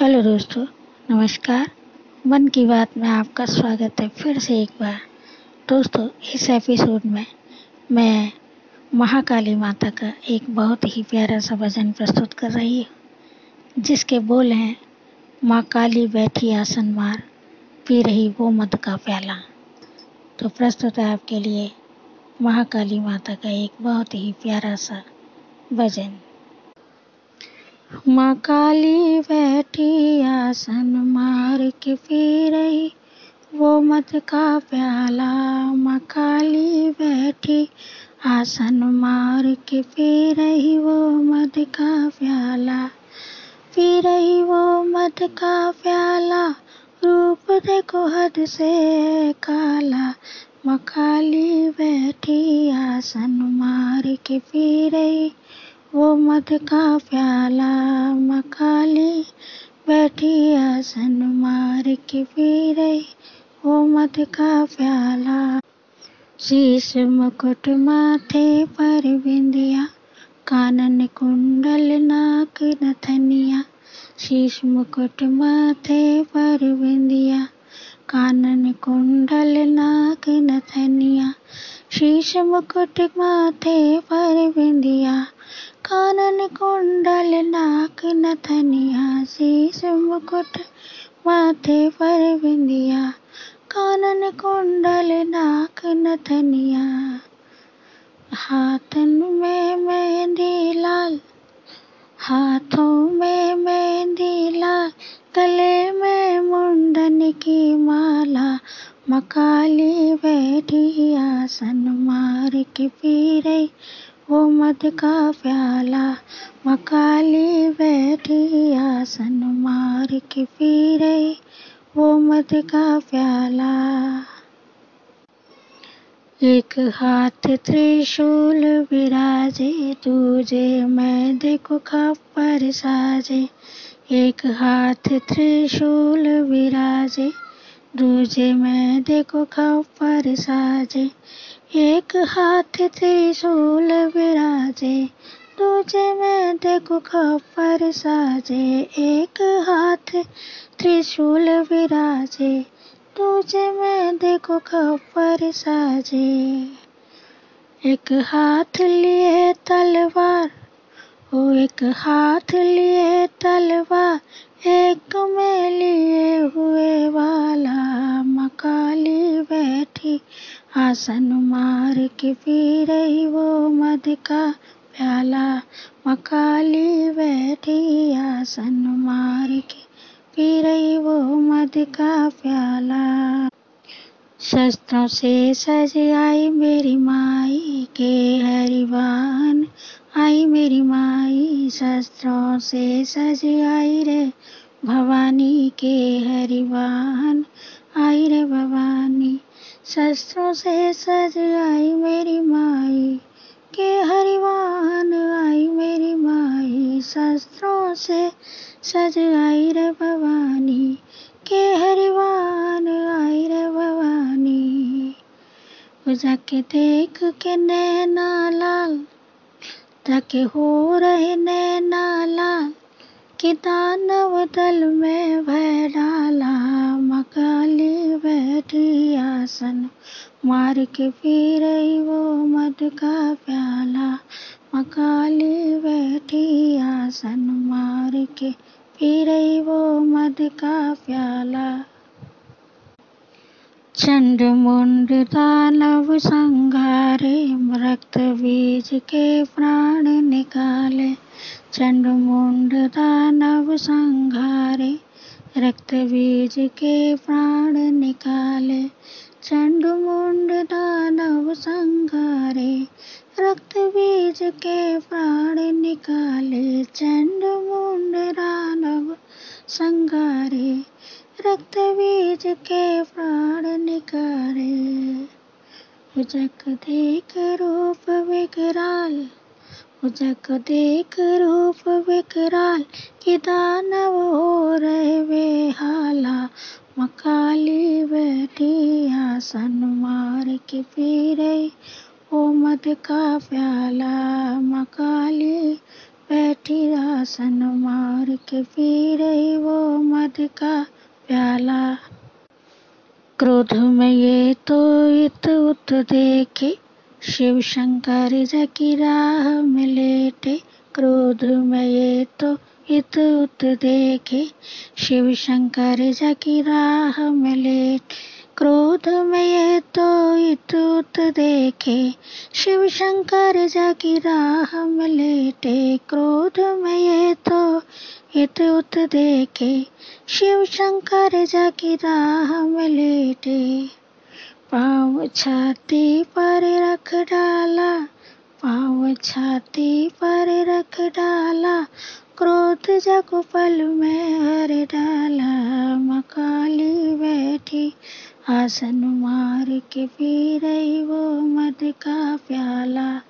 Hello दोस्तों, नमस्कार। मन की बात में आपका स्वागत है फिर से एक बार। दोस्तों, इस एपिसोड में मैं महाकाली माता का एक बहुत ही प्यारा सा भजन प्रस्तुत कर रही हूँ, जिसके बोल हैं, माँ काली बैठी आसन मार, पी रही वो मद का प्याला। तो प्रस्तुत है आपके लिए महाकाली माता का एक बहुत ही प्यारा सा भजन। माँ काली बैठी आसन मार के पी रही, वो मत का प्याला। माँ काली बैठी आसन मार के पी रही, वो मत का प्याला। पी रही वो मत का प्याला, रूप देखो हद से काला। मकाली बैठी आसन मार के पी रही वो मद का प्याला मकाली बैठी आसन मार के पी रही। वो मद का प्याला। शीश मुकुट माथे पर बिंदिया, कानन कुंडल नाक नथनिया। शीश मुकुट माथे पर बिंदिया, कानन कुंडल नाक नथनिया। शीश मुकुट माथे पर बिंदिया कानन कुंडल नाक नथनिया, शीश मुकुट माथे पर बिंदिया। कानन कुंडल नाक नथनिया, हाथन में मेहंदी लाल, हाथों में मेहंदी लाल, गले में मुंडन की माला। मकाली बैठी आसन मार के पी रही वो मद का प्याला, मकाली बैठी आसन मार के पी रही वो मद का प्याला। एक हाथ त्रिशूल विराजे, तुझे मैं देखो खप्पर साजे। एक हाथ त्रिशूल विराजे दूजे मैं देखो खप्पर साजे। एक हाथ त्रिशूल विराजे, दूजे में देखो खपर साजे। एक हाथ त्रिशूल विराजे, दूजे में देखो खपर साजे। एक हाथ लिए तलवार, ओ एक हाथ लिए तलवार, एक में लिए हुए वाला मकाली बैठी। आसन मार के पी रही वो मद का प्याला मकाली बैठी आसन मार के पी रही वो मद का प्याला। शस्त्रों से सज आई मेरी माई के हरिवान, आई मेरी माई। शस्त्रों से सज आई रे भवानी के हरिवान शस्त्रों से सज आई मेरी माई, के हरिवान आई मेरी माई। शस्त्रों से सज आई रे भवानी, के हरिवान आई रे भवानी। पूजा के देख के नैना लाल ताके हो रहे नैना लाल, कि दानव दल में भय डाला मकाली बैठी आसन मार के पी रही वो मद का प्याला। मकाली बैठी आसन मार के पी रही वो मद का प्याला। चंड मुंड दानव संघारे रक्त बीज के प्राण निकाले। चंड मुंड दानव संघारे रक्त बीज के प्राण निकाले। चंड मुंड दानव संघारे रक्त बीज के प्राण निकाले। चंड मुंड दानव संघारे रक्त बीज के प्राण निकाले। उजक देख रूप विकराल उजक देख रूप विकराल, कि दानव हो रहे बेहाला मकाली बैठी आसन मार के पी रही ओ मद का प्याला। मकाली बैठी आसन मार के पी रही वो मद का प्याला। क्रोध में ये तो इत उत देखे शिव शंकर जकी राह में लेटे क्रोध में ये तो इत उत देखे। शिव शंकर जकी राह में लेटे क्रोध में ये तो इत उत देखे। शिव शंकर जाकी राह में लेटे क्रोध में ये तो इत उत देखे। शिव शंकर जाकी राह में लेटे। पाँव छाती पर रख डाला, पाँव छाती पर रख डाला, क्रोध जग पल में हर डाला, मकाली बैठी, आसन मार के पी रही वो मद का प्याला,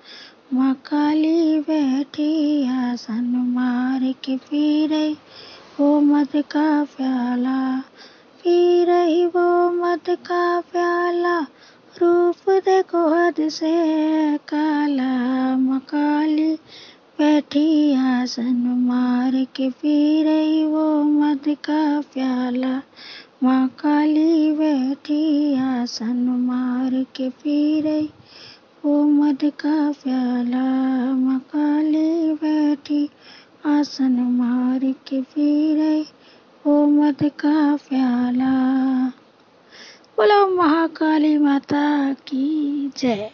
मकाली बैठी, आसन मार के पी रही वो मद का प्याला। पी रही वो मद का प्याला। रूप देखो हद से काला। मकाली बैठी आसन मार के पी रही वो मद का प्याला। माँ काली बैठी आसन मार के पी रही वो मद का प्याला। माँ काली बैठी आसन मार के पी रही वो मद का प्याला। बोलो महाकाली माता की जय।